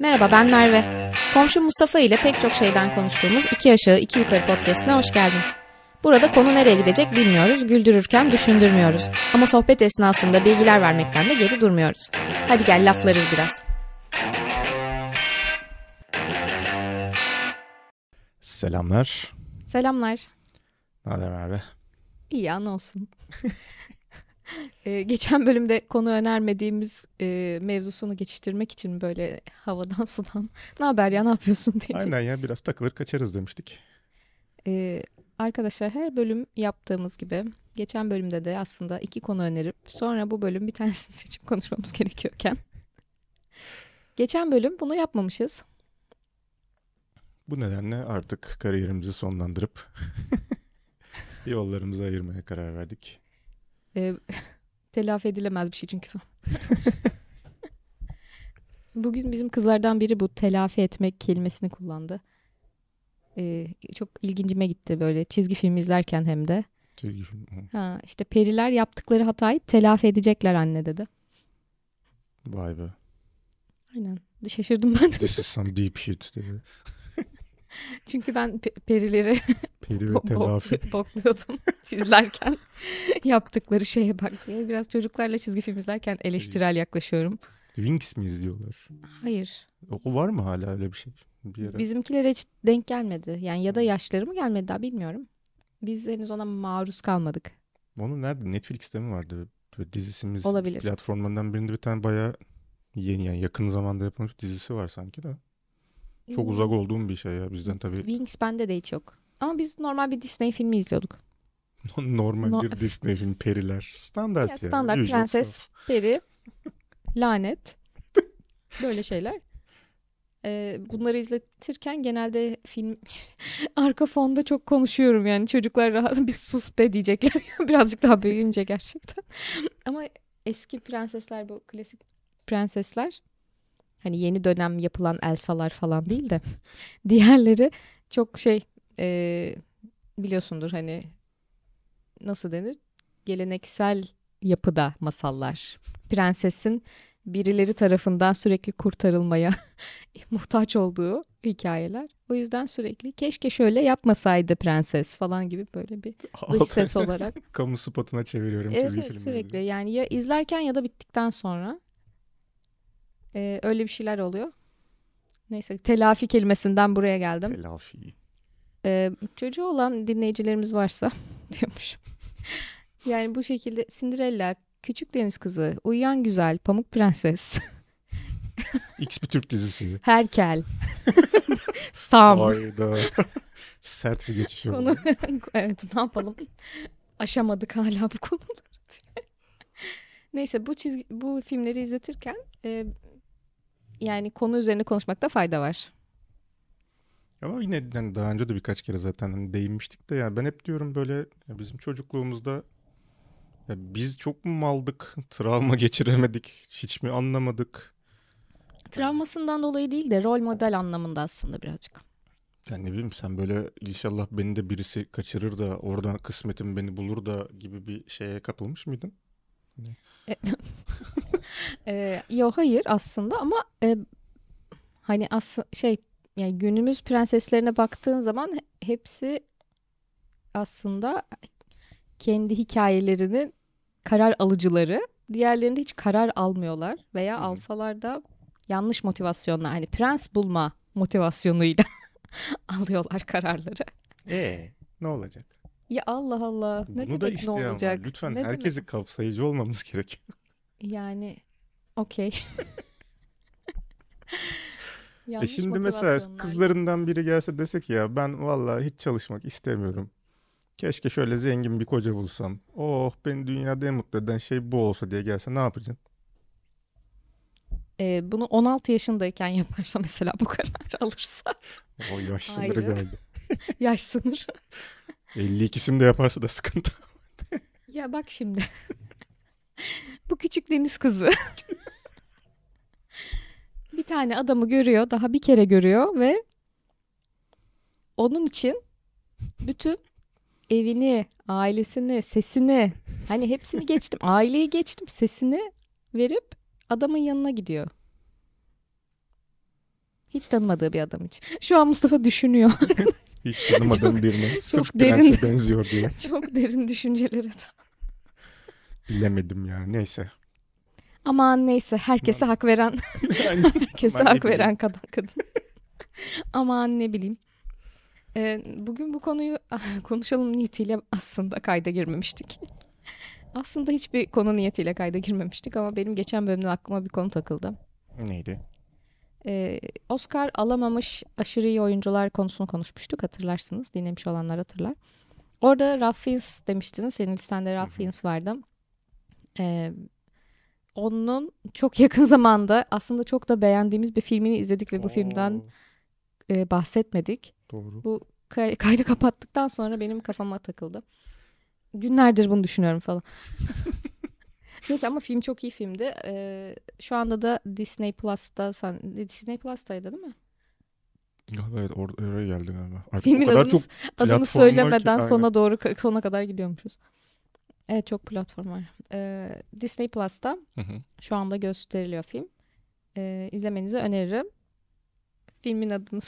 Merhaba ben Merve. Komşu Mustafa ile pek çok şeyden konuştuğumuz iki aşağı iki yukarı podcastine hoş geldin. Burada konu nereye gidecek bilmiyoruz, güldürürken düşündürmüyoruz. Ama sohbet esnasında bilgiler vermekten de geri durmuyoruz. Hadi gel laflarız biraz. Selamlar. Selamlar. Ne haber Merve? İyi an olsun. Ee, geçen bölümde konu önermediğimiz e, mevzusunu geçiştirmek için böyle havadan sudan ne haber ya ne yapıyorsun diye. Aynen ya biraz takılır kaçarız demiştik. Ee, arkadaşlar her bölüm yaptığımız gibi geçen bölümde de aslında iki konu önerip sonra bu bölüm bir tanesini seçip konuşmamız gerekiyorken geçen bölüm bunu yapmamışız. Bu nedenle artık kariyerimizi sonlandırıp yollarımızı ayırmaya karar verdik. Ee, telafi edilemez bir şey çünkü. Bugün bizim kızlardan biri bu telafi etmek kelimesini kullandı. Ee, çok ilgincime gitti böyle çizgi film izlerken hem de. Çizgi film. Ha, işte periler yaptıkları hatayı telafi edecekler anne dedi. Vay be. Aynen. Şaşırdım ben de. This is some deep shit dedi. Çünkü ben pe- perileri Peri ve telafi. bo- bokluyordum izlerken yaptıkları şeye bak diye. Biraz çocuklarla çizgi film izlerken eleştirel yaklaşıyorum. Wings mi izliyorlar? Hayır. O var mı hala öyle bir şey? Bir ara. Bizimkilere hiç denk gelmedi. Yani ya da yaşları mı gelmedi daha bilmiyorum. Biz henüz ona maruz kalmadık. Onun nerede? Netflix'te mi vardı? Böyle dizisimiz Olabilir. platformlarından birinde bir tane bayağı yeni yani yakın zamanda yapılmış dizisi var sanki de. Çok Hmm. uzak olduğum bir şey ya bizden tabii. Wings bende de hiç yok. Ama biz normal bir Disney filmi izliyorduk. Normal No- bir Disney film periler. Standart Ya standart usual prenses, stuff. peri, lanet. Böyle şeyler. Ee, bunları izletirken genelde film arka fonda çok konuşuyorum yani çocuklar rahat bir sus be diyecekler birazcık daha büyüyünce gerçekten. Ama eski prensesler bu klasik prensesler hani yeni dönem yapılan Elsa'lar falan değil de diğerleri çok şey e, biliyorsundur hani nasıl denir geleneksel yapıda masallar. Prensesin birileri tarafından sürekli kurtarılmaya muhtaç olduğu hikayeler. O yüzden sürekli keşke şöyle yapmasaydı prenses falan gibi böyle bir dış ses olarak. Kamu spotuna çeviriyorum evet, çizgi evet, filmleri. sürekli yani ya izlerken ya da bittikten sonra e, öyle bir şeyler oluyor. Neyse telafi kelimesinden buraya geldim. Telafi. Ee, çocuğu olan dinleyicilerimiz varsa diyormuşum. Yani bu şekilde Cinderella, Küçük Deniz Kızı, Uyuyan Güzel, Pamuk Prenses, X bir Türk dizisi. Herkel, Sam. Hayda. Sert bir geçiş oldu. Konu evet ne yapalım? Aşamadık hala bu konuları. Neyse bu çizgi bu filmleri izletirken e, yani konu üzerine konuşmakta fayda var. Ama yine yani daha önce de birkaç kere zaten hani değinmiştik de yani ben hep diyorum böyle bizim çocukluğumuzda ya biz çok mu maldık, travma geçiremedik, hiç mi anlamadık? Travmasından dolayı değil de rol model anlamında aslında birazcık. Yani ne bileyim sen böyle inşallah beni de birisi kaçırır da oradan kısmetim beni bulur da gibi bir şeye kapılmış mıydın? Ee, yo hayır aslında ama e, hani aslında şey yani günümüz prenseslerine baktığın zaman he- hepsi aslında kendi hikayelerinin karar alıcıları. Diğerlerinde hiç karar almıyorlar veya hı. alsalar da yanlış motivasyonla hani prens bulma motivasyonuyla alıyorlar kararları. Ee, ne olacak? Ya Allah Allah ne Bunu da demek ne isteyen var. olacak? Lütfen Ne demek? herkesi kapsayıcı olmamız gerekiyor. Yani okey. E Yanlış şimdi mesela motivasyonlar. kızlarından biri gelse dese ki ya ben vallahi hiç çalışmak istemiyorum. Keşke şöyle zengin bir koca bulsam. Oh beni dünyada en mutlu eden şey bu olsa diye gelse ne yapacaksın? Ee, bunu 16 yaşındayken yaparsa mesela bu kararı alırsa O yaş sınırı geldi. yaş sınır. 52'sini de yaparsa da sıkıntı. ya bak şimdi. bu küçük deniz kızı. bir tane adamı görüyor, daha bir kere görüyor ve onun için bütün evini, ailesini, sesini, hani hepsini geçtim, aileyi geçtim, sesini verip adamın yanına gidiyor. Hiç tanımadığı bir adam için. Şu an Mustafa düşünüyor. Hiç tanımadığım Çok- birine sırf derin. prense benziyor diye. Çok derin düşüncelere Bilemedim ya. Neyse. Aman neyse herkese hak veren herkese hak veren kadın kadın. Aman ne bileyim. Ee, bugün bu konuyu konuşalım niyetiyle aslında kayda girmemiştik. aslında hiçbir konu niyetiyle kayda girmemiştik ama benim geçen bölümden aklıma bir konu takıldı. neydi? Ee, Oscar alamamış aşırı iyi oyuncular konusunu konuşmuştuk hatırlarsınız. Dinlemiş olanlar hatırlar. Orada Ralph Fiennes demiştiniz. Senin listende Ralph. Fiennes vardı. Ee, onun çok yakın zamanda aslında çok da beğendiğimiz bir filmini izledik ve bu filmden Oo, e, bahsetmedik. Doğru. Bu kay- kaydı kapattıktan sonra benim kafama takıldı. Günlerdir bunu düşünüyorum falan. Neyse ama film çok iyi filmdi. Ee, şu anda da Disney Plus'ta sen Disney Plus'taydı değil mi? Galiba evet or- oraya geldi galiba. Artık Filmin o kadar adını, çok adını ki, söylemeden aynen. sona doğru sona kadar gidiyormuşuz. Evet çok platform var. Ee, Disney Plus'ta Hı hı. şu anda gösteriliyor film. Ee, izlemenizi öneririm. Filmin adını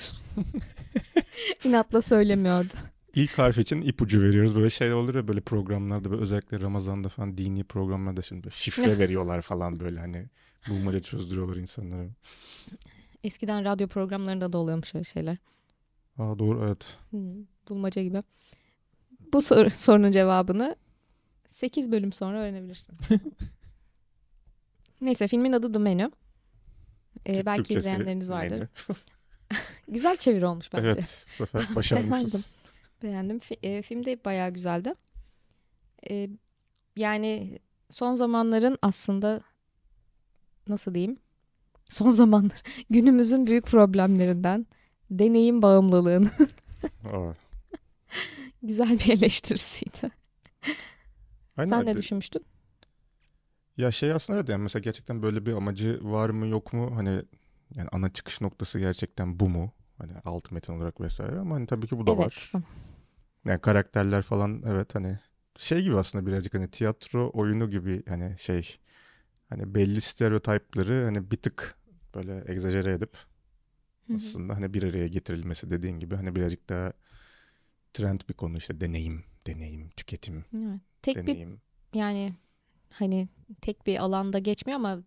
inatla söylemiyordu. İlk harf için ipucu veriyoruz. Böyle şeyler olur ya böyle programlarda böyle özellikle Ramazan'da falan dini programlarda şimdi böyle şifre veriyorlar falan böyle hani bulmaca çözdürüyorlar insanlara. Eskiden radyo programlarında da oluyormuş öyle şeyler. Aa doğru evet. Hmm, bulmaca gibi. Bu sor- sorunun cevabını 8 bölüm sonra öğrenebilirsin. Neyse filmin adı The Menu. Ee, belki Türkçesi izleyenleriniz vardır. Güzel çeviri olmuş bence. Evet başarmışız. Beğendim. Fi- e, film de bayağı güzeldi. E, yani son zamanların aslında nasıl diyeyim? Son zamanlar günümüzün büyük problemlerinden deneyim bağımlılığının güzel bir eleştirisiydi. aynen. Sen ne düşünmüştün? Ya şey aslında evet yani mesela gerçekten böyle bir amacı var mı yok mu hani yani ana çıkış noktası gerçekten bu mu? Hani alt metin olarak vesaire ama hani tabii ki bu da var. Yani karakterler falan evet hani şey gibi aslında birazcık hani tiyatro oyunu gibi hani şey hani belli stereotipleri hani bir tık böyle egzajere edip aslında hani bir araya getirilmesi dediğin gibi hani birazcık daha trend bir konu işte deneyim, deneyim, tüketim, Evet. Tek bir deneyim. yani hani tek bir alanda geçmiyor ama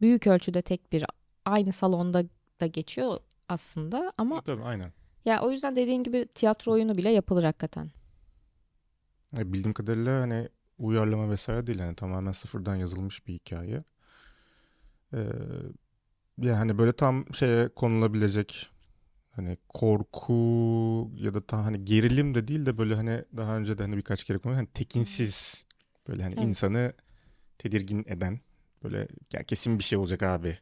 büyük ölçüde tek bir aynı salonda da geçiyor aslında ama Tabii aynen. Ya o yüzden dediğin gibi tiyatro oyunu bile yapılır hakikaten. Ya bildiğim kadarıyla hani uyarlama vesaire değil hani tamamen sıfırdan yazılmış bir hikaye. Ee, yani hani böyle tam şeye konulabilecek hani korku ya da tam hani gerilim de değil de böyle hani daha önce de hani birkaç kere konu hani tekinsiz böyle hani Evet. insanı tedirgin eden böyle ya kesin bir şey olacak abi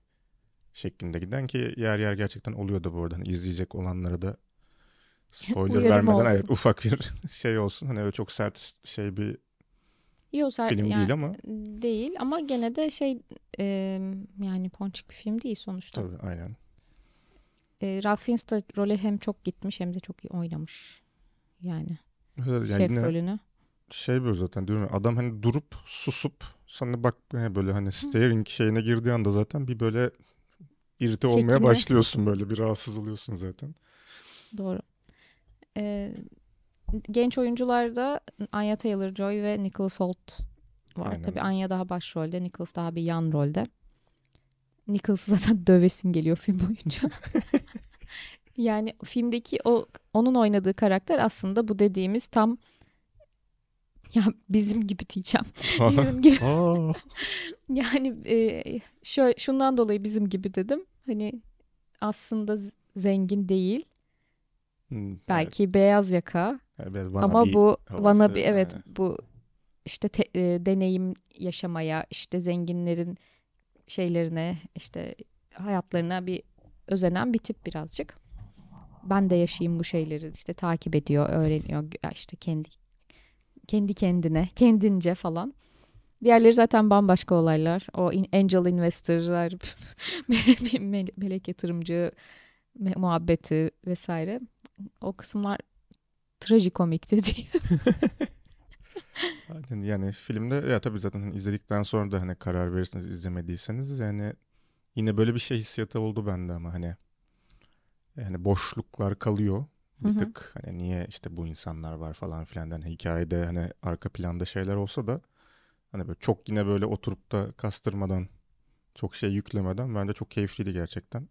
şeklinde giden ki yer yer gerçekten oluyor da bu arada hani izleyecek olanlara da spoiler Uyarım vermeden olsun. evet ufak bir şey olsun hani öyle çok sert şey bir Yok ser- film yani değil ama değil ama gene de şey e, yani ponçik bir film değil sonuçta. tabii aynen. E, Ralph Fiennes de role hem çok gitmiş hem de çok iyi oynamış. Yani Evet, yani şef yine rolünü. şey böyle zaten diyorum adam hani durup susup sana bak hani böyle hani staring şeyine girdiği anda zaten bir böyle irite olmaya Çekime. başlıyorsun böyle bir rahatsız oluyorsun zaten. Doğru. E, genç oyuncularda Anya Taylor-Joy ve Nicholas Hoult var. Aynen. Tabii Anya daha başrolde, Nicholas daha bir yan rolde. Nicholas zaten dövesin geliyor film boyunca. yani filmdeki o onun oynadığı karakter aslında bu dediğimiz tam ya bizim gibi diyeceğim. Bizim gibi. Yani e, şöyle şundan dolayı bizim gibi dedim. Hani aslında zengin değil. Hmm, evet, Belki beyaz yaka evet, biraz ama bu wannabe evet yani. bu işte te- e, deneyim yaşamaya işte zenginlerin şeylerine işte hayatlarına bir özenen bir tip birazcık. Ben de yaşayayım bu şeyleri işte takip ediyor, öğreniyor işte kendi kendi kendine, kendince falan. Diğerleri zaten bambaşka olaylar. O in- angel investor'lar, melek yatırımcı muhabbeti vesaire. O kısımlar trajikomikti diye. Aynen, yani filmde ya tabii zaten hani izledikten sonra da hani karar verirsiniz izlemediyseniz yani yine böyle bir şey hissiyatı oldu bende ama hani yani boşluklar kalıyor bir Hı hı. tık. Hani niye işte bu insanlar var falan filan. Hani hikayede hani arka planda şeyler olsa da hani böyle çok yine böyle oturup da kastırmadan çok şey yüklemeden bence çok keyifliydi gerçekten.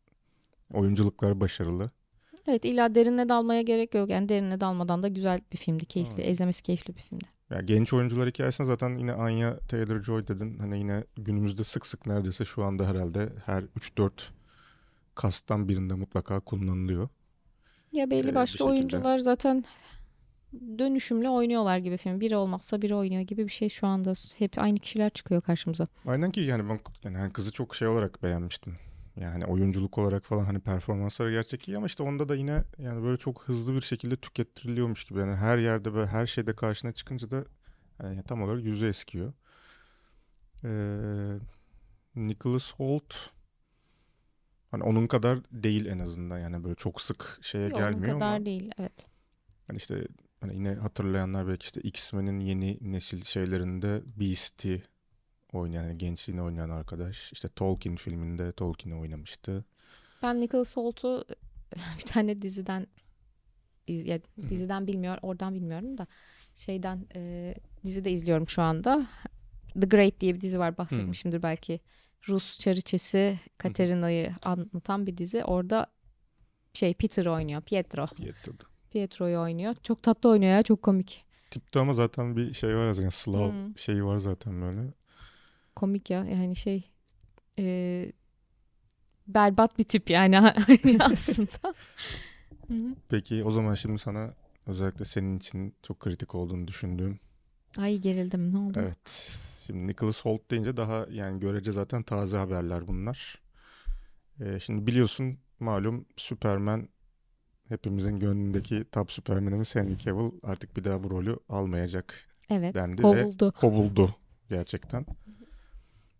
Oyunculuklar başarılı. Evet illa derine dalmaya gerek yok. Yani derine dalmadan da güzel bir filmdi. Keyifli. Evet. izlemesi keyifli bir filmdi. Ya genç oyuncular hikayesinde zaten yine Anya Taylor-Joy dedin. Hani yine günümüzde sık sık neredeyse şu anda herhalde her 3-4 kastan birinde mutlaka kullanılıyor. Ya belli Ee, başlı oyuncular zaten dönüşümlü oynuyorlar gibi film. Biri olmazsa biri oynuyor gibi bir şey şu anda. Hep aynı kişiler çıkıyor karşımıza. Aynen ki yani ben yani kızı çok şey olarak beğenmiştim. Yani oyunculuk olarak falan hani performansları gerçek iyi ama işte onda da yine yani böyle çok hızlı bir şekilde tükettiriliyormuş gibi. Yani her yerde böyle her şeyde karşına çıkınca da yani tam olarak yüzü eskiyor. Ee, Nicholas Holt hani onun kadar değil en azından yani böyle çok sık şeye Yok, onun gelmiyor kadar ama değil. Evet. hani işte hani yine hatırlayanlar belki işte X-Men'in yeni nesil şeylerinde Beast'i oynayan yani gençliğini oynayan arkadaş. İşte Tolkien filminde Tolkien'i oynamıştı. Ben Nicholas Holt'u bir tane diziden iz, ya, Hı hı. diziden bilmiyor, oradan bilmiyorum da şeyden e, dizide izliyorum şu anda. The Great diye bir dizi var bahsetmişimdir belki. Rus çariçesi Katerina'yı anlatan bir dizi. Orada şey Peter oynuyor. Pietro. Yettirdi. Pietro'yu oynuyor. Çok tatlı oynuyor ya. Çok komik. Tipte ama zaten bir şey var zaten Slav Hmm. şeyi var zaten böyle. Komik ya. Yani şey e, berbat bir tip yani aslında. Hı hı. Peki o zaman şimdi sana özellikle senin için çok kritik olduğunu düşündüğüm. Ay gerildim. Ne oldu? Evet. Şimdi Nicholas Holt deyince daha yani görece zaten taze haberler bunlar. Ee, şimdi biliyorsun malum Superman hepimizin gönlündeki top Superman'imiz Henry Cavill artık bir daha bu rolü almayacak Evet. dendi ve kovuldu. kovuldu gerçekten.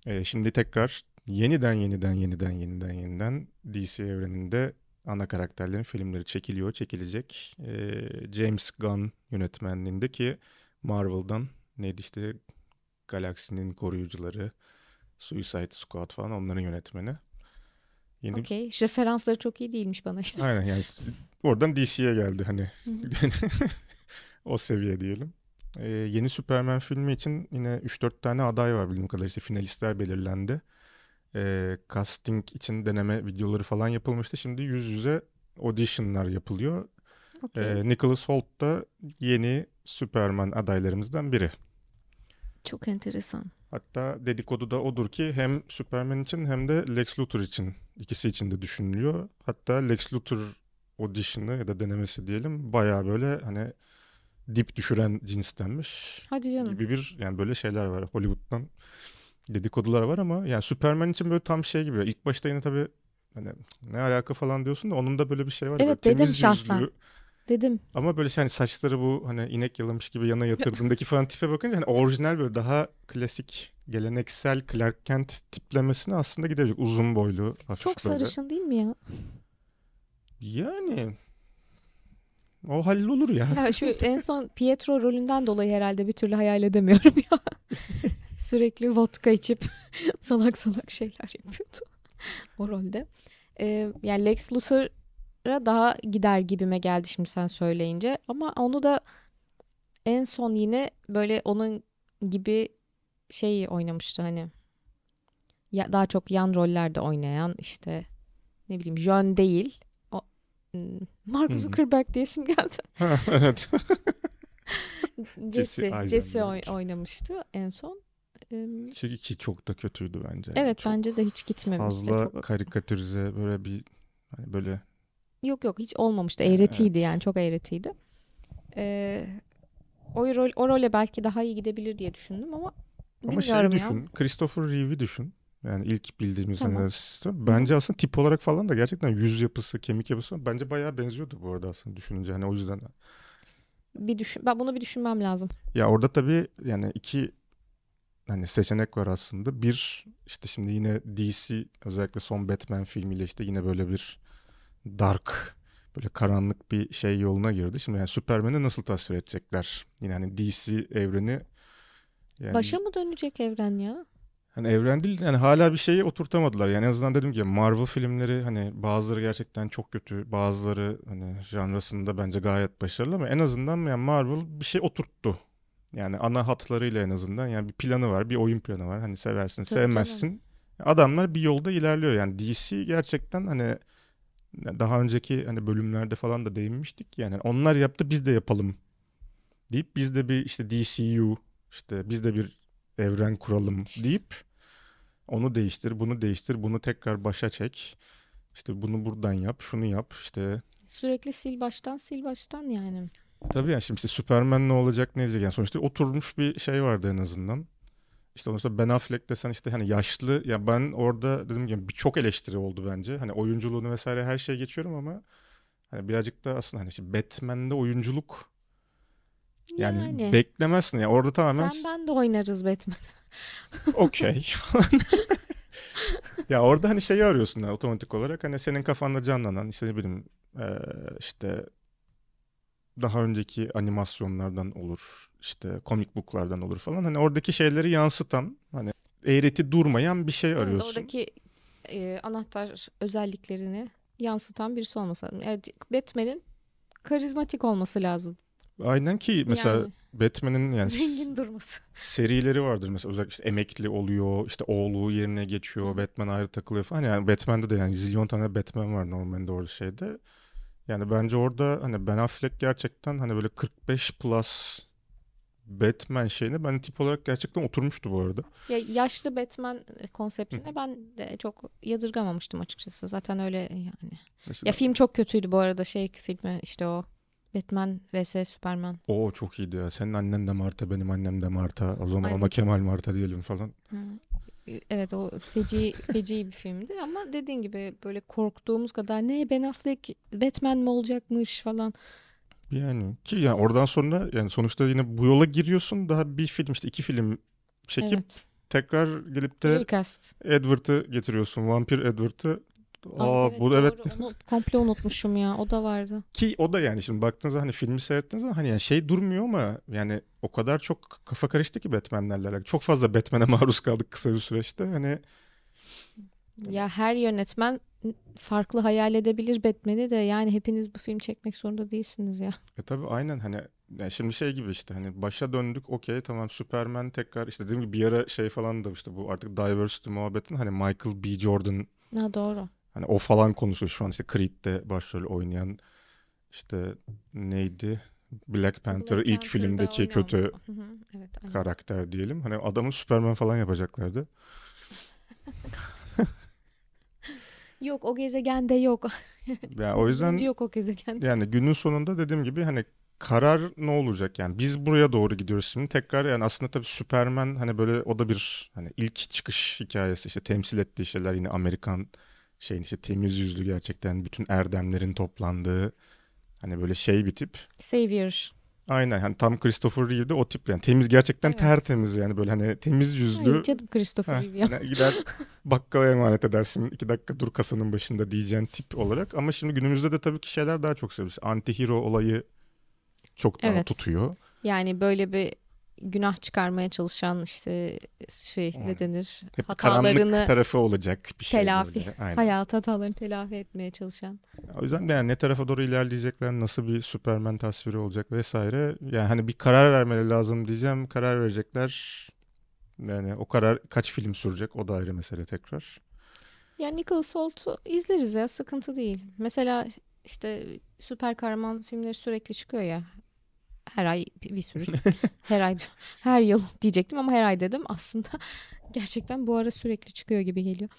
Ee, şimdi tekrar yeniden yeniden yeniden yeniden yeniden DC evreninde ana karakterlerin filmleri çekiliyor, çekilecek. Ee, James Gunn yönetmenliğinde ki Marvel'dan neydi işte Galaksinin koruyucuları, Suicide Squad falan onların yönetmeni. Yeni Okey. Referansları çok iyi değilmiş bana. Aynen yani oradan DC'ye geldi hani o seviye diyelim. Ee, yeni Superman filmi için yine 3-4 tane aday var bildiğim kadarıyla. İşte finalistler belirlendi. Ee, casting için deneme videoları falan yapılmıştı. Şimdi yüz yüze auditionlar yapılıyor. Okey. Ee, Nicholas Hoult da yeni Superman adaylarımızdan biri. Çok enteresan. Hatta dedikodu da odur ki hem Superman için hem de Lex Luthor için ikisi için de düşünülüyor. Hatta Lex Luthor audition'ı ya da denemesi diyelim bayağı böyle hani dip düşüren cinstenmiş Hadi canım. gibi bir yani böyle şeyler var Hollywood'dan dedikodular var ama yani Superman için böyle tam şey gibi ilk başta yine tabii hani ne alaka falan diyorsun da onun da böyle bir şey var. Evet, böyle dedim şahsen. yüzlü, Dedim. ama böyle şey hani saçları bu hani inek yalamış gibi yana yatırdığındaki falan tipe bakınca hani orijinal böyle daha klasik geleneksel Clark Kent tiplemesine aslında gidebilecek. Uzun boylu hafif Çok böyle. sarışın değil mi ya? Yani o hallolur ya. ya şu en son Pietro rolünden dolayı herhalde bir türlü hayal edemiyorum ya. Sürekli vodka içip salak salak şeyler yapıyordu o rolde. Ee, yani Lex Luthor'a daha gider gibime geldi şimdi sen söyleyince. Ama onu da en son yine böyle onun gibi şey oynamıştı hani. Ya, daha çok yan rollerde oynayan işte ne bileyim Jön değil. Hmm, Mark. Zuckerberg diye isim geldi. Ha, evet. Jesse. Jesse oy- oynamıştı en son. Ee, Ki, ki çok da kötüydü bence. evet Çok bence de hiç gitmemişti. fazla Çok- karikatürize böyle bir hani böyle Yok yok hiç olmamıştı. Eğretiydi yani çok eğretiydi. Ee, o, rol, o role belki daha iyi gidebilir diye düşündüm ama ama şey düşün. Christopher Reeve'i düşün. Yani ilk bildiğimiz Tamam. hani sistem. Bence aslında tip olarak falan da gerçekten yüz yapısı, kemik yapısı bence bayağı benziyordu bu arada aslında düşününce. Hani o yüzden Bir düşün, ben bunu bir düşünmem lazım. Ya orada tabii yani iki hani seçenek var aslında. Bir işte şimdi yine DC özellikle son Batman filmiyle işte yine böyle bir dark böyle karanlık bir şey yoluna girdi. Şimdi yani Superman'i nasıl tasvir edecekler? Yine hani DC evreni yani Başa mı dönecek evren ya? Hani evren değil yani hala bir şeyi oturtamadılar. Yani en azından dedim ki Marvel filmleri hani bazıları gerçekten çok kötü, bazıları hani janrasında bence gayet başarılı ama en azından yani Marvel bir şey oturttu. Yani ana hatlarıyla en azından yani bir planı var, bir oyun planı var. Hani seversin, Tabii sevmezsin. Adamlar bir yolda ilerliyor yani DC gerçekten hani daha önceki hani bölümlerde falan da değinmiştik. Yani onlar yaptı biz de yapalım deyip biz de bir işte DCU işte biz de bir evren kuralım deyip onu değiştir, bunu değiştir, bunu tekrar başa çek. İşte bunu buradan yap, şunu yap. İşte Sürekli sil baştan sil baştan yani. tabii yani şimdi işte Superman ne olacak ne diyecek yani sonuçta oturmuş bir şey vardı en azından. İşte ondan sonra Ben Affleck desen işte hani yaşlı ya ben orada dedim ki birçok eleştiri oldu bence. Hani oyunculuğunu vesaire her şeye geçiyorum ama hani birazcık da aslında hani işte Batman'de oyunculuk yani, Yani. beklemezsin ya orada tamamen Sen ben de oynarız Batman. okey ya orada hani şeyi arıyorsun da otomatik olarak hani senin kafanda canlanan işte ne bileyim işte daha önceki animasyonlardan olur işte comic book'lardan olur falan hani oradaki şeyleri yansıtan hani eğreti durmayan bir şey Evet, arıyorsun. oradaki e, anahtar özelliklerini yansıtan birisi olması lazım. Evet, Batman'in karizmatik olması lazım. Aynen ki mesela Yani Batman'in yani zengin durması. serileri vardır mesela özellikle işte emekli oluyor işte oğlu yerine geçiyor Hı. Batman ayrı takılıyor falan yani Batman'de de yani zilyon tane Batman var normalde orada şeyde yani bence orada hani Ben Affleck gerçekten hani böyle 45 plus Batman şeyine ben tip olarak gerçekten oturmuştu bu arada. Ya yaşlı Batman konseptine ben de çok yadırgamamıştım açıkçası. Zaten öyle yani. İşte Ya film çok kötüydü bu arada şey filmi işte o Batman vs Superman. o çok iyiydi ya. Senin annen de Marta, benim annem de Marta. O zaman Ay, ona Kemal Marta diyelim falan. Hı. Evet o feci feci bir filmdi ama dediğin gibi böyle korktuğumuz kadar ne Ben Affleck Batman mi olacakmış falan. Yani ki yani oradan sonra yani sonuçta yine bu yola giriyorsun. Daha bir film işte iki film çekip Evet. tekrar gelip de Recast. Edward'ı getiriyorsun. Vampir Edward'ı. Aa evet, bu evet doğru. Onu komple unutmuşum ya. O da vardı. ki o da yani şimdi baktığınızda hani filmi seyrettiğiniz zaman hani yani şey durmuyor ama yani o kadar çok kafa karıştı ki Batman'lerle alakalı. Çok fazla Batman'e maruz kaldık kısa bir süreçte. Hani Ya her yönetmen farklı hayal edebilir Batman'i de yani hepiniz bu film çekmek zorunda değilsiniz ya. E tabii aynen hani yani şimdi şey gibi işte hani başa döndük okey tamam Superman tekrar işte dediğim gibi bir ara şey falan da işte bu artık diversity muhabbetin hani Michael B. Jordan Ha doğru. Hani o falan konuşuyor şu an işte Creed'de başrol oynayan işte neydi Black Panther Black ilk Panther'da filmdeki oynayan- kötü Hı hı, Evet, aynen. karakter diyelim. Hani adamı Superman falan yapacaklardı. Yok o gezegende yok. Yani o yüzden yok o gezegende. yani günün sonunda dediğim gibi hani karar ne olacak yani biz buraya doğru gidiyoruz şimdi tekrar yani aslında tabii Superman hani böyle o da bir hani ilk çıkış hikayesi işte temsil ettiği şeyler yine Amerikan şeyin işte temiz yüzlü gerçekten bütün erdemlerin toplandığı hani böyle şey bir tip. Savior. Aynen hani tam Christopher Reeve de o tip yani temiz gerçekten Evet. tertemiz yani böyle hani temiz yüzlü. Ay canım Christopher Reeve ya. hani gider bakkala emanet edersin. iki dakika dur kasanın başında diyeceğin tip olarak. Ama şimdi günümüzde de tabii ki şeyler daha çok seviyoruz. Anti-hero olayı çok daha Evet. tutuyor. Yani böyle bir günah çıkarmaya çalışan işte şey Aynen. ne denir? Hep Hatalarını tarafı olacak bir şey telafi, hayat hatalarını telafi etmeye çalışan. O yüzden de yani ne tarafa doğru ilerleyecekler, nasıl bir Superman tasviri olacak vesaire. Yani hani bir karar vermeleri lazım diyeceğim. Karar verecekler. Yani o karar kaç film sürecek o da ayrı mesele tekrar. Yani Nicholas Holt'u izleriz ya sıkıntı değil. Mesela işte süper kahraman filmleri sürekli çıkıyor ya. Her ay bir sürü. her ay her yıl diyecektim ama her ay dedim. Aslında gerçekten bu ara sürekli çıkıyor gibi geliyor.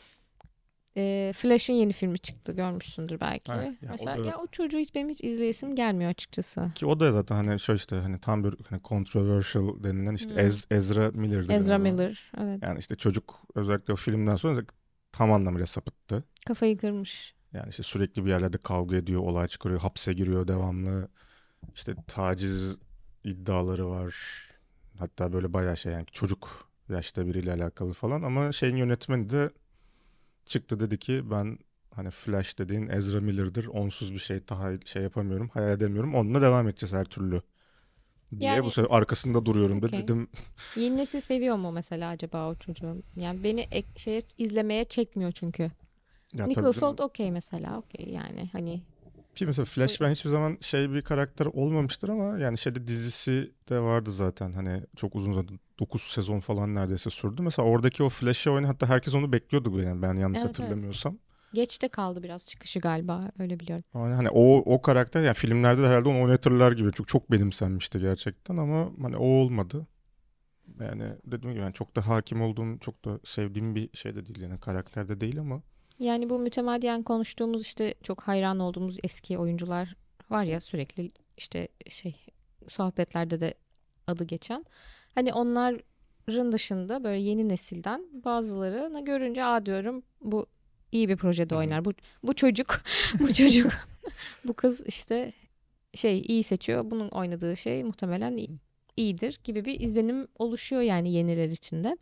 Ee, Flash'ın yeni filmi çıktı görmüşsündür belki. Ha, ya o Mesela da- ya o çocuğu hiç benim hiç izleyesim gelmiyor açıkçası. Ki o da zaten hani şöyle işte hani tam bir hani controversial denilen işte Hmm. Ez- Ezra Miller'dı Ezra. Miller evet Yani işte çocuk özellikle o filmden sonra tam anlamıyla sapıttı. kafayı kırmış. Yani işte sürekli bir yerlerde kavga ediyor, olay çıkarıyor, hapse giriyor devamlı. İşte taciz iddiaları var. Hatta böyle bayağı şey yani çocuk yaşta biriyle alakalı falan ama şeyin yönetmeni de çıktı dedi ki ben hani Flash dediğin Ezra Miller'dır. Onsuz bir şey daha şey yapamıyorum, hayal edemiyorum. Onunla devam edeceğiz her türlü diye Yani- bu sefer arkasında duruyorum da Okey. dedim. Yeni nesil seviyor mu mesela acaba o çocuğu? Yani beni ek, şeye izlemeye çekmiyor çünkü. Ya Nicholas. Hoult okey mesela okey yani hani Ki mesela Flash ben hiçbir zaman şey bir karakter olmamıştır ama yani şeyde dizisi de vardı zaten. Hani çok uzun zaten 9 sezon falan neredeyse sürdü. Mesela oradaki o Flash'ı oynayan hatta herkes onu bekliyordu yani ben yanlış Evet, evet. hatırlamıyorsam. geçte kaldı biraz çıkışı galiba öyle biliyorum. Yani hani o o karakter yani filmlerde de herhalde onu oynatırlar gibi çok çok benimsenmişti gerçekten ama hani o olmadı. Yani dediğim gibi yani çok da hakim olduğum, çok da sevdiğim bir şey de değil yani karakter de değil ama Yani bu mütemadiyen konuştuğumuz işte çok hayran olduğumuz eski oyuncular var ya sürekli işte şey sohbetlerde de adı geçen. Hani onların dışında böyle yeni nesilden bazılarını görünce aa diyorum bu iyi bir projede Hı hı. oynar. Bu bu çocuk bu çocuk bu kız işte şey iyi seçiyor. Bunun oynadığı şey muhtemelen iyidir gibi bir izlenim oluşuyor yani yeniler içinde.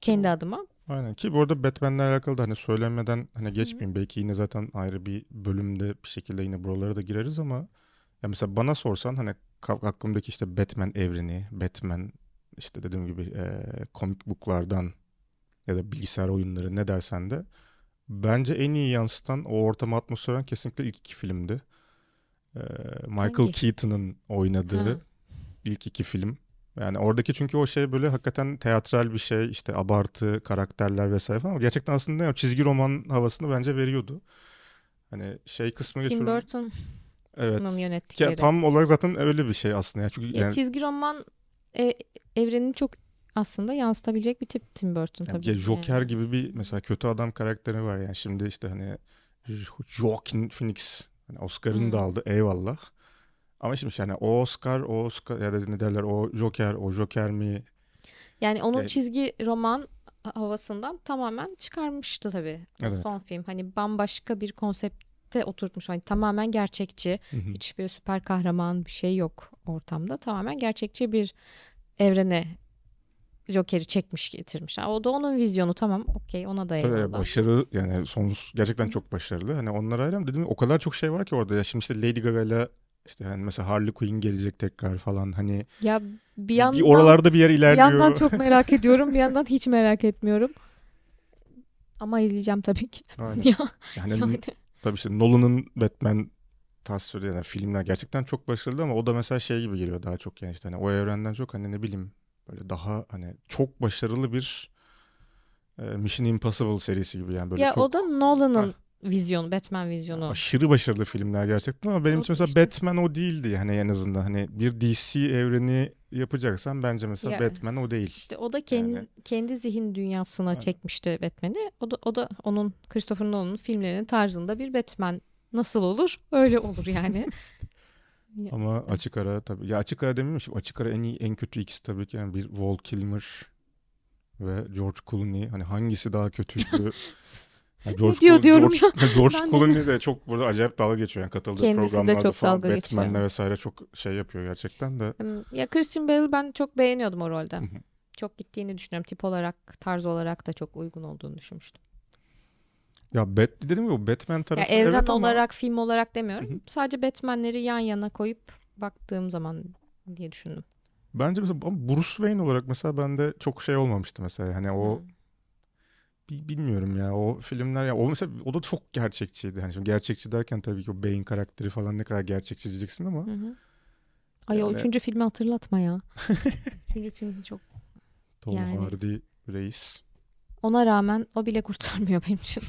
Kendi adıma. Aynen ki bu arada Batman'le alakalı da hani söylemeden hani geçmeyeyim. Belki yine zaten ayrı bir bölümde bir şekilde yine buralara da gireriz ama ya mesela bana sorsan hani aklımdaki işte Batman evreni, Batman işte dediğim gibi e, komik booklardan ya da bilgisayar oyunları ne dersen de bence en iyi yansıtan o ortama atmosferen kesinlikle ilk iki filmdi. E, Michael Hangi? Keaton'ın oynadığı Ha. ilk iki film. Yani oradaki çünkü o şey böyle hakikaten teatral bir şey işte abartı karakterler vesaire falan ama gerçekten aslında o çizgi roman havasını bence veriyordu. Hani şey kısmı Tim geçiyorum. Burton'un Evet. yönettikleri. Ya tam olarak zaten öyle bir şey aslında ya. Çünkü Ya yani, çizgi roman e, evrenini çok aslında yansıtabilecek bir tip Tim Burton yani tabii. ya Joker Yani. gibi bir mesela kötü adam karakteri var yani şimdi işte hani Joaquin Phoenix hani Oscar'ını Hmm. da aldı eyvallah. Ama şimdi yani o Oscar, o Oscar ya da ne derler o Joker, o Joker mi? Yani onun Ya- çizgi roman havasından tamamen çıkarmıştı tabii. Evet. Son film hani bambaşka bir konsepte oturtmuş. Hani tamamen gerçekçi. Hı hı. Hiçbir süper kahraman bir şey yok ortamda. Tamamen gerçekçi bir evrene Joker'i çekmiş getirmiş. Ha, O da onun vizyonu tamam okey ona da Tabii eyvallah. başarı yani sonsuz gerçekten çok başarılı. Hani onlar ayrı ama dediğim gibi o kadar çok şey var ki orada ya. Şimdi işte Lady Gaga'yla işte hani mesela Harley Quinn gelecek tekrar falan hani Ya bir bir yandan oralarda bir yer Bir ilerliyor. yandan çok merak ediyorum, bir yandan hiç merak etmiyorum. Ama izleyeceğim tabii ki. Aynen. Ya, Yani yani. tabii işte Nolan'ın Batman tasviri yani filmler gerçekten çok başarılı ama o da mesela şey gibi geliyor daha çok yani işte hani o evrenden çok hani ne bileyim böyle daha hani çok başarılı bir Mission Impossible serisi gibi yani böyle Ya çok o da Nolan'ın vizyonu, Batman vizyonu. aşırı başarılı filmler gerçekten ama benim O için mesela işte- Batman o değildi yani en azından hani bir DC evreni yapacaksan bence mesela Ya- Batman o değil. İşte o da kendi Yani- kendi zihin dünyasına Aynen. çekmişti Batman'i. O da o da onun Christopher Nolan'ın filmlerinin tarzında bir Batman nasıl olur? Öyle olur yani. Ya Ama işte. açık ara tabii. Ya açık ara demeyeyim şimdi açık ara en iyi en kötü ikisi tabii ki yani bir Val Kilmer ve George Clooney. Hani hangisi daha kötüydü? Yani Ne diyor Clooney- diyorum George, George Ben de- Clooney de çok burada acayip dalga geçiyor yani katıldığı Kendisi de programlarda çok falan dalga geçiyor. Batman'le vesaire çok şey yapıyor gerçekten de. Ya Christian Bale ben çok beğeniyordum o rolde. Çok gittiğini düşünüyorum. Tip olarak, tarz olarak da çok uygun olduğunu düşünmüştüm. Ya Bat, dedim ya Batman Ya tarafı evren evet ama olarak, film olarak demiyorum. Sadece Batman'leri yan yana koyup baktığım zaman diye düşündüm. bence mesela ama Bruce Wayne olarak mesela bende çok şey olmamıştı mesela. Hani o Hmm. Bi- Bilmiyorum ya o filmler ya o mesela o da çok gerçekçiydi. Hani şimdi gerçekçi derken tabii ki o Bane karakteri falan ne kadar gerçekçi diyeceksin ama Hı hı. Ay o Yani- üçüncü filmi hatırlatma ya. üçüncü film çok. Tom Yani. Hardy reis. Ona rağmen o bile kurtarmıyor benim için.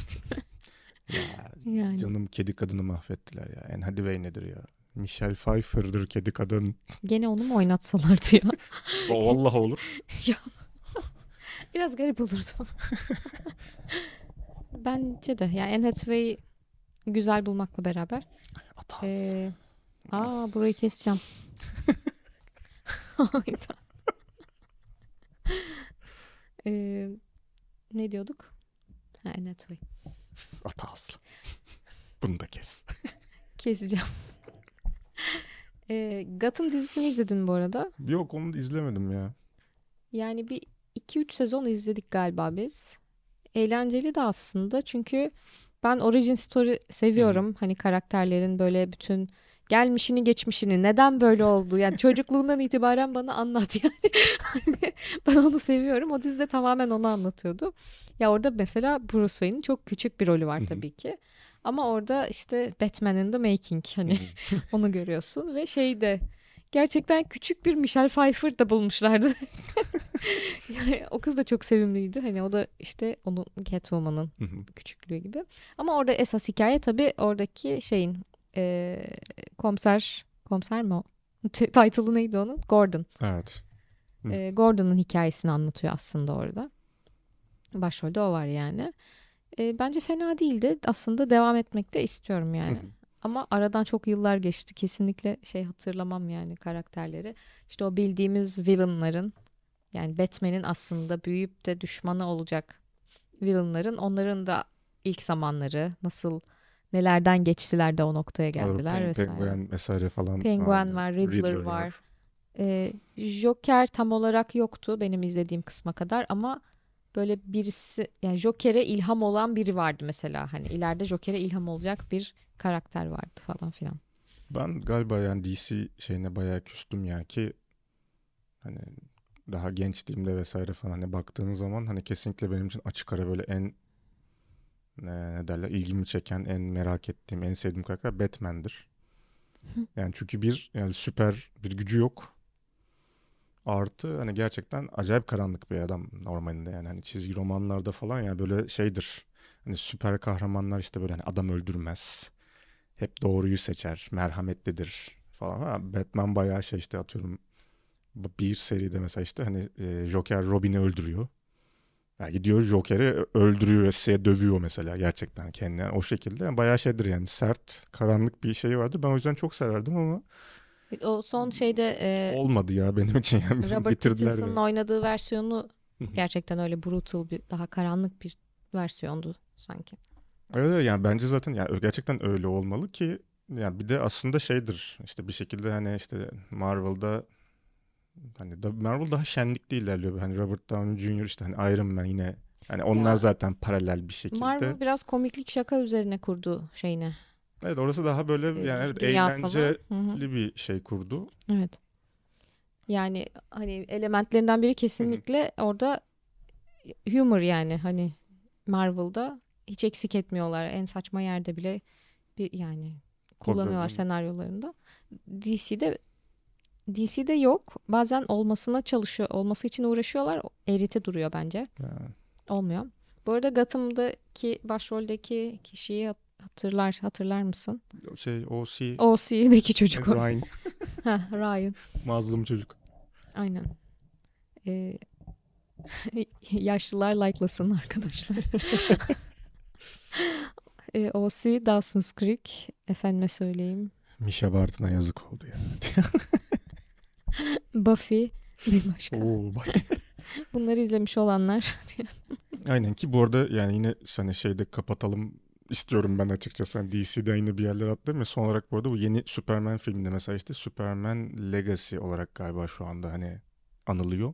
Ya Yani. canım kedi kadını mahvettiler ya. En hadi Bey nedir ya? Michelle Pfeiffer'dır kedi kadın. Gene onu mu oynatsalardı ya? O vallahi olur. Biraz garip olurdu. Bence de. Yani Anne Hathaway'i güzel bulmakla beraber. Hata. Ee, aa burayı keseceğim. Ee, ne diyorduk? Ha, Anne Hathaway. Hatası. Bunu da kes. Keseceğim. Ee, Gotham dizisini izledin bu arada? Yok onu izlemedim ya. Yani bir 2-3 sezon izledik galiba biz. Eğlenceli de aslında çünkü ben origin story seviyorum. Hani karakterlerin böyle bütün gelmişini geçmişini neden böyle oldu? Yani çocukluğundan itibaren bana anlat yani. Hani ben onu seviyorum. O dizide tamamen onu anlatıyordu. Ya orada mesela Bruce Wayne'in çok küçük bir rolü var tabii ki. Ama orada işte Batman in the making hani onu görüyorsun ve şey de gerçekten küçük bir Michelle Pfeiffer da bulmuşlardı yani o kız da çok sevimliydi hani o da işte onun Catwoman'ın küçüklüğü gibi. Ama orada esas hikaye tabii oradaki şeyin e, komiser komiser mi o? Title'ı neydi onun? Gordon. Evet. E, Gordon'un hikayesini anlatıyor aslında orada. Başrolde o var yani. E, bence fena değildi. Aslında devam etmek de istiyorum yani. Ama aradan çok yıllar geçti. Kesinlikle şey hatırlamam yani karakterleri. İşte o bildiğimiz villainların yani Batman'in aslında büyüyüp de düşmanı olacak villainların onların da ilk zamanları nasıl nelerden geçtiler de o noktaya Doğru, geldiler Pen- vesaire. Penguen vesaire falan. Penguen vardı. var, Riddler var. Ee, Joker tam olarak yoktu benim izlediğim kısma kadar ama böyle birisi yani Joker'e ilham olan biri vardı mesela hani ileride Joker'e ilham olacak bir karakter vardı falan filan. Ben galiba yani DC şeyine bayağı küstüm ya ki hani daha gençliğimde vesaire falan hani baktığın zaman hani kesinlikle benim için açık ara böyle en ne, ne derler ilgimi çeken en merak ettiğim en sevdiğim karakter Batman'dir. Yani çünkü bir yani süper bir gücü yok. Artı hani gerçekten acayip karanlık bir adam normalinde yani hani çizgi romanlarda falan ya böyle şeydir. Hani süper kahramanlar işte böyle hani adam öldürmez. Hep doğruyu seçer, merhametlidir falan. Ha, Batman bayağı şey işte atıyorum bir seride mesela işte hani e, Joker Robin'i öldürüyor. Yani gidiyor Joker'i öldürüyor ve size dövüyor mesela gerçekten kendine. Yani o şekilde yani bayağı şeydir yani sert, karanlık bir şey vardı. Ben o yüzden çok severdim ama O son şeyde e, olmadı ya benim için yani Robert Pattinson'ın oynadığı versiyonu gerçekten öyle brutal bir daha karanlık bir versiyondu sanki. Evet evet, yani bence zaten yani gerçekten öyle olmalı ki yani bir de aslında şeydir işte bir şekilde hani işte Marvel'da hani da Marvel daha şenlikli ilerliyor. Hani Robert Downey Jr. işte hani Iron Man yine hani onlar Ya, zaten paralel bir şekilde. Marvel biraz komiklik şaka üzerine kurdu şeyini. Evet orası daha böyle e, yani evet, eğlenceli hı. bir şey kurdu. Evet. Yani hani elementlerinden biri kesinlikle orada humor yani hani Marvel'da hiç eksik etmiyorlar. En saçma yerde bile bir yani kullanıyorlar Tabii. senaryolarında. DC'de DC'de yok. Bazen olmasına çalışıyor, olması için uğraşıyorlar. Eriti duruyor bence. Yani Olmuyor. Bu arada Gotham'daki başroldeki kişiyi hatırlar hatırlar mısın? şey OC OC'deki çocuk. Ryan Ha, Ryan. mazlum çocuk. Aynen. Ee, yaşlılar like'lasın arkadaşlar. ee, OC Dawson's Creek. Efendime söyleyeyim. Misha Barton'a yazık oldu ya. Buffy. Bir başka. Oo. Bunları izlemiş olanlar. Aynen ki bu arada yani yine hani şeyde kapatalım istiyorum ben açıkçası. Hani DC'de yine bir yerlere atlayayım ya. Son olarak bu arada bu yeni Superman filminde mesela işte Superman Legacy olarak galiba şu anda hani anılıyor.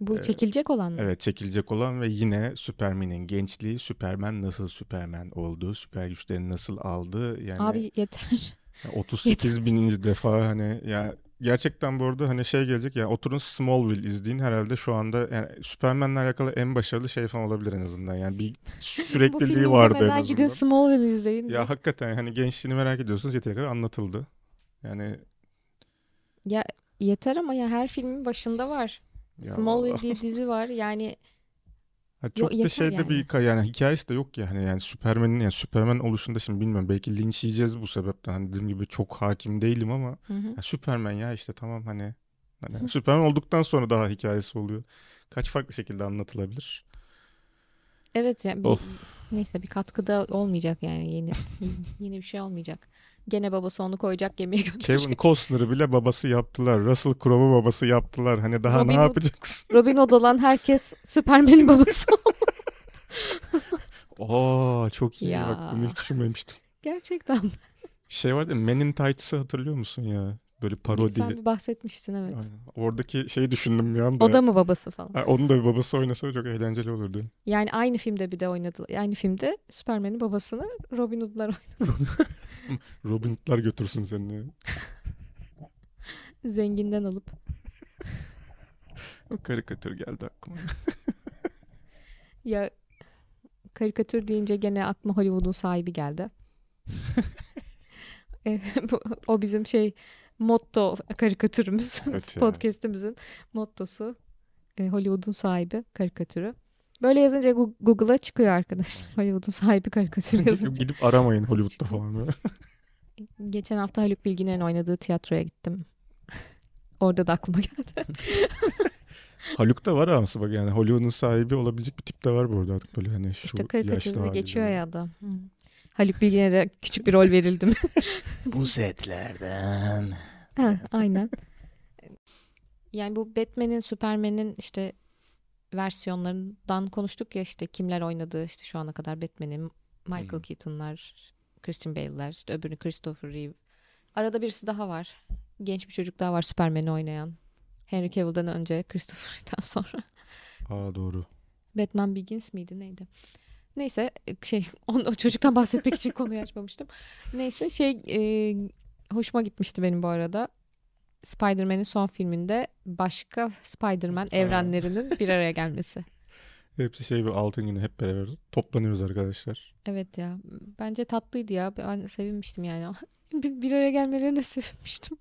Bu Ee, çekilecek olan mı? Evet çekilecek olan ve yine Superman'in gençliği, Superman nasıl Superman oldu, süper güçlerini nasıl aldı. Yani Abi yeter. 38 bininci defa hani ya gerçekten bu arada hani şey gelecek ya oturun Smallville izleyin herhalde şu anda yani Superman'le alakalı en başarılı şey falan olabilir en azından yani bir sürekliliği vardı en izlemeden gidin azından. Smallville izleyin. Ya hakikaten hani gençliğini merak ediyorsanız yeteri kadar anlatıldı. Yani Ya yeter ama ya her filmin başında var. ya Smallville diye dizi var. Yani Ha, çok da yeter şeyde yani. bir hikaye yani hikayesi de yok ya hani yani Superman'in yani Superman oluşunda şimdi bilmiyorum belki linç yiyeceğiz bu sebepten hani dediğim gibi çok hakim değilim ama hı hı. ya Superman ya işte tamam hani hani Superman olduktan sonra daha hikayesi oluyor. Kaç farklı şekilde anlatılabilir? Evet ya bir, Of. Neyse bir katkıda olmayacak yani yeni yeni bir şey olmayacak. Gene babası onu koyacak gemiye götürecek. Kevin Costner'ı bile babası yaptılar. Russell Crowe'u babası yaptılar. Hani daha Robin ne yapacaksın? Robin Hood olan herkes Superman'in babası. Oo çok iyi. Bak Ya. bunu hiç düşünmemiştim. Gerçekten. Şey vardı Men in Tights'ı hatırlıyor musun ya? Böyle parodi. Sen bir bahsetmiştin evet. Aynen. Oradaki şeyi düşündüm bir anda. O da mı babası falan? Ha, onun da bir babası oynasa çok eğlenceli olurdu. Yani aynı filmde bir de oynadı. Aynı filmde Superman'in babasını Robin Hood'lar oynadı. Robin Hood'lar götürsün seni. Zenginden alıp. O karikatür geldi aklıma. Ya karikatür deyince gene aklıma Hollywood'un sahibi geldi. E, o bizim şey motto karikatürümüz. Evet ya. Podcast'imizin mottosu. E, Hollywood'un sahibi karikatürü. Böyle yazınca Google'a çıkıyor arkadaşlar. Hollywood'un sahibi karikatürü yazınca. Gidip aramayın Hollywood'da falan böyle. Geçen hafta Haluk Bilginer'in oynadığı tiyatroya gittim. Orada da aklıma geldi. Haluk da var aslında bak yani Hollywood'un sahibi olabilecek bir tip de var bu arada artık böyle hani şu İşte karikatürde geçiyor ya adam. Hı. Haluk Bilginer'e küçük bir rol verildi mi? Bu setlerden. Ha, aynen. Yani bu Batman'in, Superman'in işte versiyonlarından konuştuk ya işte kimler oynadı işte şu ana kadar Batman'in Michael Hmm. Keaton'lar, Christian Bale'ler, işte öbürünü Christopher Reeve. Arada birisi daha var. Genç bir çocuk daha var Superman'i oynayan. Henry Cavill'dan önce, Christopher Reeve'den sonra. Aa doğru. Batman Begins miydi neydi? Neyse şey on, o çocuktan bahsetmek için konuyu açmamıştım. Neyse şey e, hoşuma gitmişti benim bu arada. Spider-Man'in son filminde başka Spider-Man evrenlerinin bir araya gelmesi. Hepsi şey bir altın günü hep beraber toplanıyoruz arkadaşlar. Evet ya bence tatlıydı ya ben sevinmiştim yani. bir, bir araya gelmelerine sevinmiştim.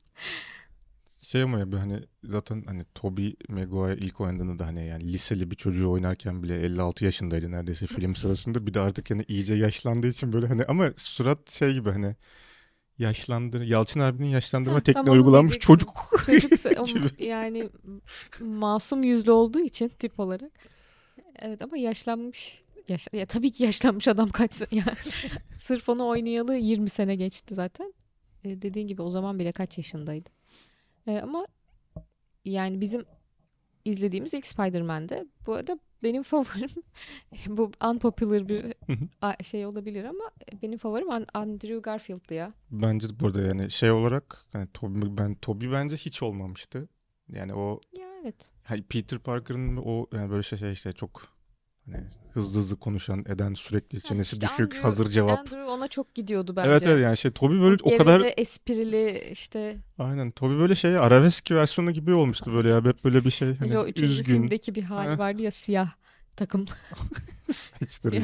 Şey ama ya bir hani zaten hani Tobey Maguire ilk oynadığında da hani yani liseli bir çocuğu oynarken bile 56 yaşındaydı neredeyse film sırasında. Bir de artık yani iyice yaşlandığı için böyle hani ama surat şey gibi hani yaşlandır Yalçın abinin yaşlandırma tekniği uygulanmış çocuk. Çocuk yani masum yüzlü olduğu için tip olarak. Evet ama yaşlanmış. Yaş ya tabii ki yaşlanmış adam kaçsın ya. Sırf onu oynayalı 20 sene geçti zaten. E, dediğin gibi o zaman bile kaç yaşındaydı. E, ama yani bizim izlediğimiz ilk Spider-Man'de bu arada benim favorim bu unpopular bir şey olabilir ama benim favorim An- Andrew Garfield'dı ya. Bence de burada yani şey olarak hani Tobey, ben Tobey bence hiç olmamıştı. Yani o Ya evet. hani Peter Parker'ın o yani böyle şey, şey işte çok hani hızlı hızlı konuşan eden sürekli çenesi işte düşük Andrew- hazır cevap. Andrew ona çok gidiyordu bence. Evet evet yani şey Tobey böyle o kadar esprili işte aynen Tobey böyle şey arabesk versiyonu gibi olmuştu böyle ya hep böyle bir şey hani Hani o üçüncü üzgün filmdeki bir hali Ha. vardı ya siyah takım. saçları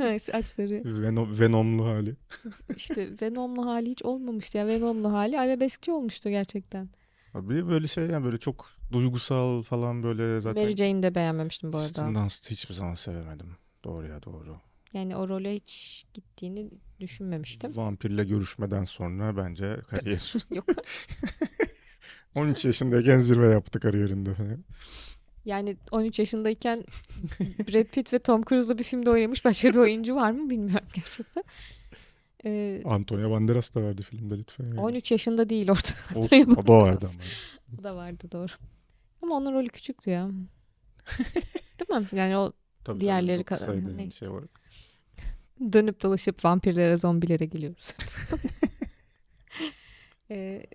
böyle saçları. Venom, Venomlu hali. İşte Venom'lu hali hiç olmamıştı ya. Venom'lu hali arabeskçi olmuştu gerçekten. Abi böyle şey yani böyle çok duygusal falan böyle zaten Mary Jane'i de beğenmemiştim bu arada. Kristen Dunst'ı hiçbir zaman sevemedim. Doğru ya doğru. Yani o role hiç gittiğini düşünmemiştim. Vampirle görüşmeden sonra bence kariyer. Yok. 13 yaşındayken zirve yaptı kariyerinde falan. Yani 13 yaşındayken Brad Pitt ve Tom Cruise'la bir filmde oynamış başka bir oyuncu var mı bilmiyorum gerçekten. Ee, Antonio Banderas da vardı filmde lütfen. yani. 13 yaşında değil orada. Olsun, o da vardı ama. O da vardı doğru. Ama onun rolü küçüktü ya. Değil mi? Yani o Tabii, Diğerleri tabii, kadar- ne? şey olarak. dönüp dolaşıp vampirlere, zombilere geliyoruz. Ee,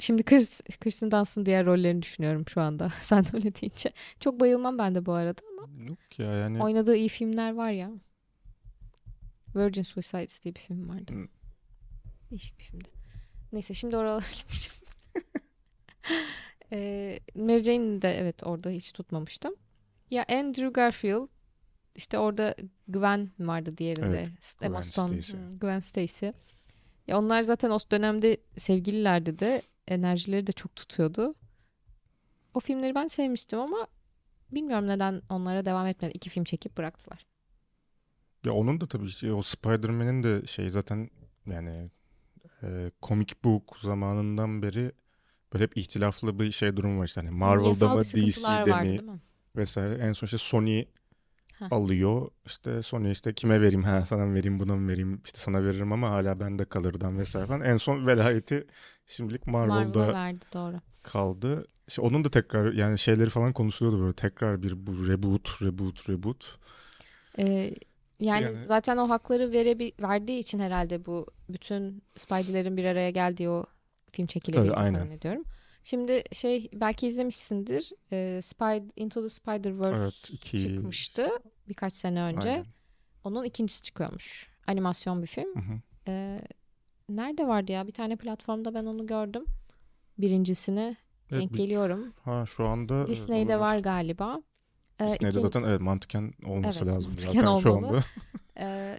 şimdi Chris, Kirsten Dunst'ın diğer rollerini düşünüyorum şu anda. Sen öyle deyince. Çok bayılmam ben de bu arada ama Yok ya yani oynadığı iyi filmler var ya. Virgin Suicides diye bir film vardı. Hı. Değişik bir filmdi. Neyse şimdi oralara gitmeyeceğim. Ee, Mary Jane'i de evet orada hiç tutmamıştım. Ya Andrew Garfield işte orada Gwen vardı diğerinde. Evet, Emma Gwen Stone, Stacy. Gwen Stacy. Ya onlar zaten o dönemde sevgililerdi de enerjileri de çok tutuyordu. O filmleri ben sevmiştim ama bilmiyorum neden onlara devam etmedi. İki film çekip bıraktılar. ya onun da tabii şey, o Spider-Man'in de şey zaten yani e, comic book zamanından beri böyle hep ihtilaflı bir şey durum var işte hani Marvel'da Yasal mı DC'de vardı, mi mi? vesaire. En son işte Sony Heh. alıyor. İşte Sony işte kime vereyim? Ha sana mı vereyim, buna mı vereyim? İşte sana veririm ama hala bende kalırdan vesaire falan. En son velayeti şimdilik Marvel'da Marvel'a verdi doğru. kaldı. İşte onun da tekrar yani şeyleri falan konuşuluyordu böyle tekrar bir bu reboot, reboot, reboot. Ee, yani, Yani- zaten o hakları verebi verdiği için herhalde bu bütün Spidey'lerin bir araya geldiği o film çekilebildi Tabii, aynen. zannediyorum. Şimdi şey belki izlemişsindir. E, Spider, Into the Spider-Verse Evet, iki... çıkmıştı birkaç sene önce. Aynen. Onun ikincisi çıkıyormuş. Animasyon bir film. Hı hı. E, nerede vardı ya? Bir tane platformda ben onu gördüm. Birincisini Evet, denk bir- geliyorum. ha şu anda Disney'de olabilir. var galiba. Disney'de ikin- zaten evet mantıken olması Evet, lazım mantıken zaten şu olmalı. anda. e,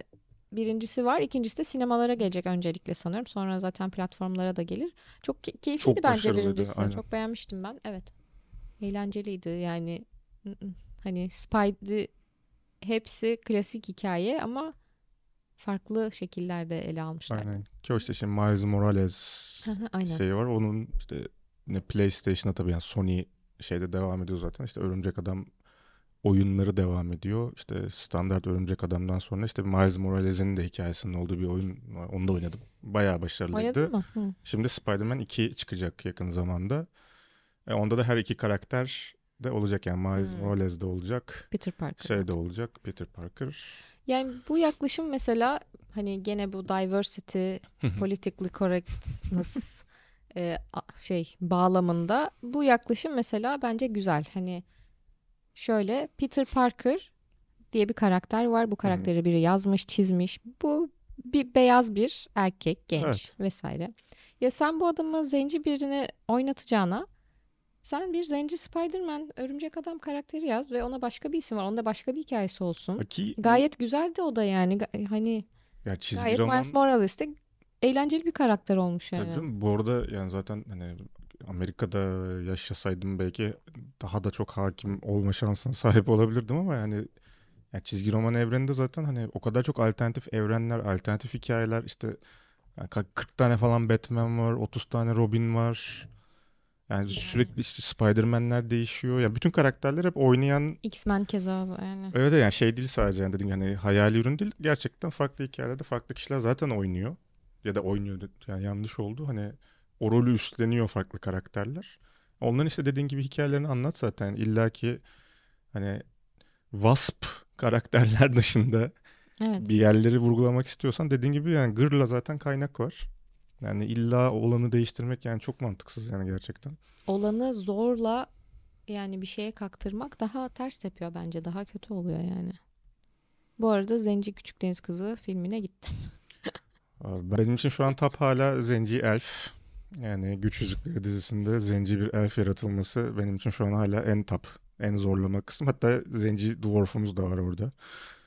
birincisi var. İkincisi de sinemalara gelecek öncelikle sanırım. Sonra zaten platformlara da gelir. Çok key- keyifliydi Çok bence birincisi. aynen. Çok beğenmiştim ben. Evet. Eğlenceliydi yani. Hani Spidey hepsi klasik hikaye ama farklı şekillerde ele almışlar. Aynen. Ki işte şimdi Miles Morales şeyi var. Onun işte ne PlayStation'a tabii yani Sony şeyde devam ediyor zaten. İşte Örümcek Adam oyunları devam ediyor. İşte standart Örümcek Adam'dan sonra işte Miles Morales'in de hikayesinin olduğu bir oyun var. Onu da oynadım. Bayağı başarılıydı. Oynadın mı? Hı. Şimdi Spider-Man 2 çıkacak yakın zamanda. E, onda da her iki karakter de olacak yani Miles Hmm. Morales de olacak. Peter Parker. Şey de olacak Peter Parker. Yani bu yaklaşım mesela hani gene bu diversity, politically correctness e, şey bağlamında bu yaklaşım mesela bence güzel. Hani şöyle Peter Parker diye bir karakter var. Bu karakteri biri yazmış, çizmiş. Bu bir beyaz bir erkek, genç Evet. vesaire. Ya sen bu adamı zenci birini oynatacağına sen bir zenci Spider-Man, örümcek adam karakteri yaz ve ona başka bir isim var. Onda başka bir hikayesi olsun. Ki Gayet güzeldi o da yani. Hani ya çizgi gayet roman Miles Morales de eğlenceli bir karakter olmuş yani. Tabii. Bu arada yani zaten hani Amerika'da yaşasaydım belki daha da çok hakim olma şansına sahip olabilirdim ama yani yani çizgi roman evreninde zaten hani o kadar çok alternatif evrenler, alternatif hikayeler işte yani ka- 40 tane falan Batman var, 30 tane Robin var. Yani sürekli işte Spider-Man'ler değişiyor. Ya bütün karakterler hep oynayan X-Men keza yani. Evet yani şey değil sadece yani dediğim hani hayali ürün değil. Gerçekten farklı hikayelerde farklı kişiler zaten oynuyor. Ya da oynuyor yani yanlış oldu. Hani o rolü üstleniyor farklı karakterler. Onların işte dediğin gibi hikayelerini anlat zaten. İlla ki hani Wasp karakterler dışında Evet. bir yerleri vurgulamak istiyorsan dediğin gibi yani gırla zaten kaynak var. Yani illa olanı değiştirmek yani çok mantıksız yani gerçekten. Olanı zorla yani bir şeye kaktırmak daha ters yapıyor bence. Daha kötü oluyor yani. Bu arada Zenci Küçük Deniz Kızı filmine gittim. Benim için şu an top hala Zenci Elf. Yani Güç Yüzükleri dizisinde Zenci bir elf yaratılması benim için şu an hala en top, en zorlama kısım. Hatta Zenci Dwarf'umuz da var orada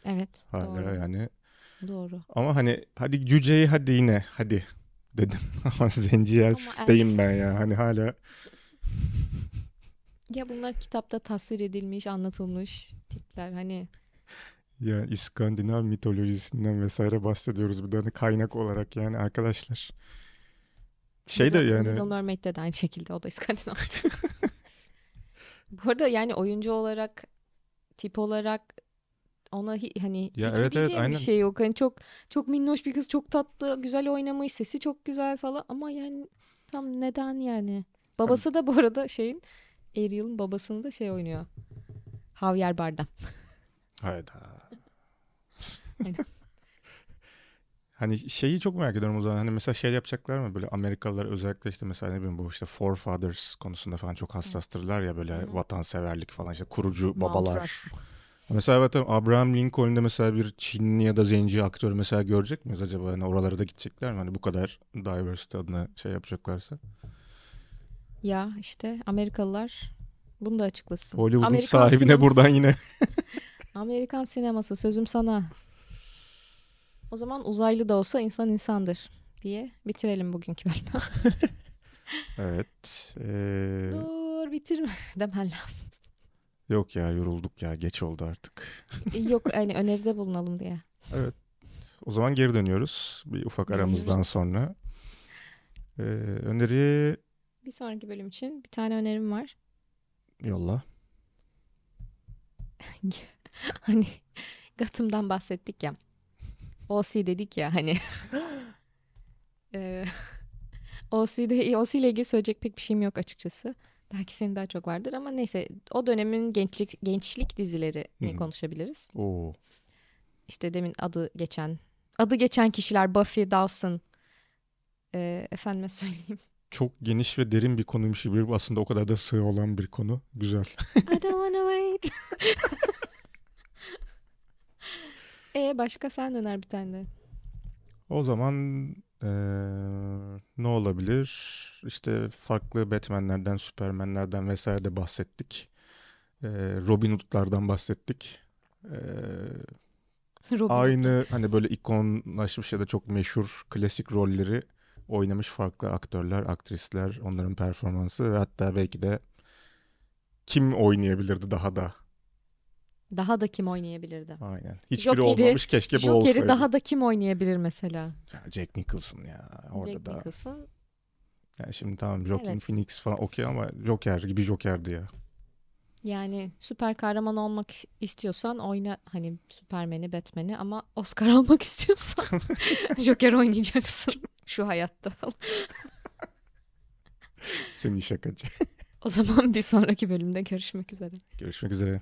Evet. hala doğru. yani. Doğru. Ama hani hadi cüceyi hadi yine hadi dedim. Ama Zenci Elf elf. deyim ben ya. Hani hala Ya bunlar kitapta tasvir edilmiş, anlatılmış tipler. Hani ya İskandinav mitolojisinden vesaire bahsediyoruz. Bir de hani kaynak olarak yani arkadaşlar. Şey de yani Little Mermaid'de de aynı şekilde o da İskandinav. Bu arada yani oyuncu olarak tip olarak ona hi- hani Ya hiçbir evet, evet, aynen. bir şey yok. Hani çok çok minnoş bir kız, çok tatlı, güzel oynamış, sesi çok güzel falan ama yani tam neden yani? Babası da bu arada şeyin Ariel'ın babasını da şey oynuyor. Javier Bardem. Hayda. Aynen. Hani şeyi çok merak ediyorum o zaman. Hani mesela şey yapacaklar mı böyle Amerikalılar özellikle işte mesela ne bileyim bu işte forefathers konusunda falan çok hassastırlar ya böyle Hı hı. vatanseverlik falan işte kurucu babalar. Mesela evet Abraham Lincoln'da mesela bir Çinli ya da Zenci aktör mesela görecek miyiz acaba? Hani oralara da gidecekler mi? Hani bu kadar diversity adına şey yapacaklarsa. Ya işte Amerikalılar bunu da açıklasın. Hollywood'un Amerikan sahibine sineması- buradan yine Amerikan sineması sözüm sana. O zaman uzaylı da olsa insan insandır diye bitirelim bugünkü bölümü. evet. ee, Dur bitirme demen lazım. yok ya yorulduk ya geç oldu artık. Yok hani öneride bulunalım diye. Evet. O zaman geri dönüyoruz. Bir ufak aramızdan sonra. Ee, öneri Bir sonraki bölüm için bir tane önerim var. yolla. Hani Gotham'dan bahsettik ya. OC dedik ya hani. Eee, OC'de, OC ile ilgili söyleyecek pek bir şeyim yok açıkçası. Belki senin daha çok vardır ama neyse o dönemin gençlik gençlik dizilerini Hı hı. konuşabiliriz. Oo. İşte demin adı geçen adı geçen kişiler Buffy, Dawson, eee efendime söyleyeyim çok geniş ve derin bir konuymuş gibi aslında o kadar da sığ olan bir konu. Güzel. I don't wanna wait. e başka sen öner bir tane de. O zaman eee, ne olabilir? İşte farklı Batman'lerden, Superman'lerden vesaire de bahsettik. Eee Robin Hood'lardan bahsettik. Eee, Robin aynı hani böyle ikonlaşmış ya da çok meşhur klasik rolleri oynamış farklı aktörler, aktrisler, onların performansı ve hatta belki de kim oynayabilirdi daha da? Daha da kim oynayabilirdi? Aynen. Hiçbiri Joker'i- olmamış keşke bu Joker'i olsaydı. daha da kim oynayabilir mesela? Ya Jack Nicholson ya orada Jack da. Nicholson. Yani şimdi tamam Joaquin Evet. Phoenix falan okey ama Joker gibi Joker'di ya. Yani süper kahraman olmak istiyorsan oyna hani Superman'i, Batman'i ama Oscar almak istiyorsan Joker oynayacaksın şu hayatta falan. Seni şakacı. O zaman bir sonraki bölümde görüşmek üzere. Görüşmek üzere.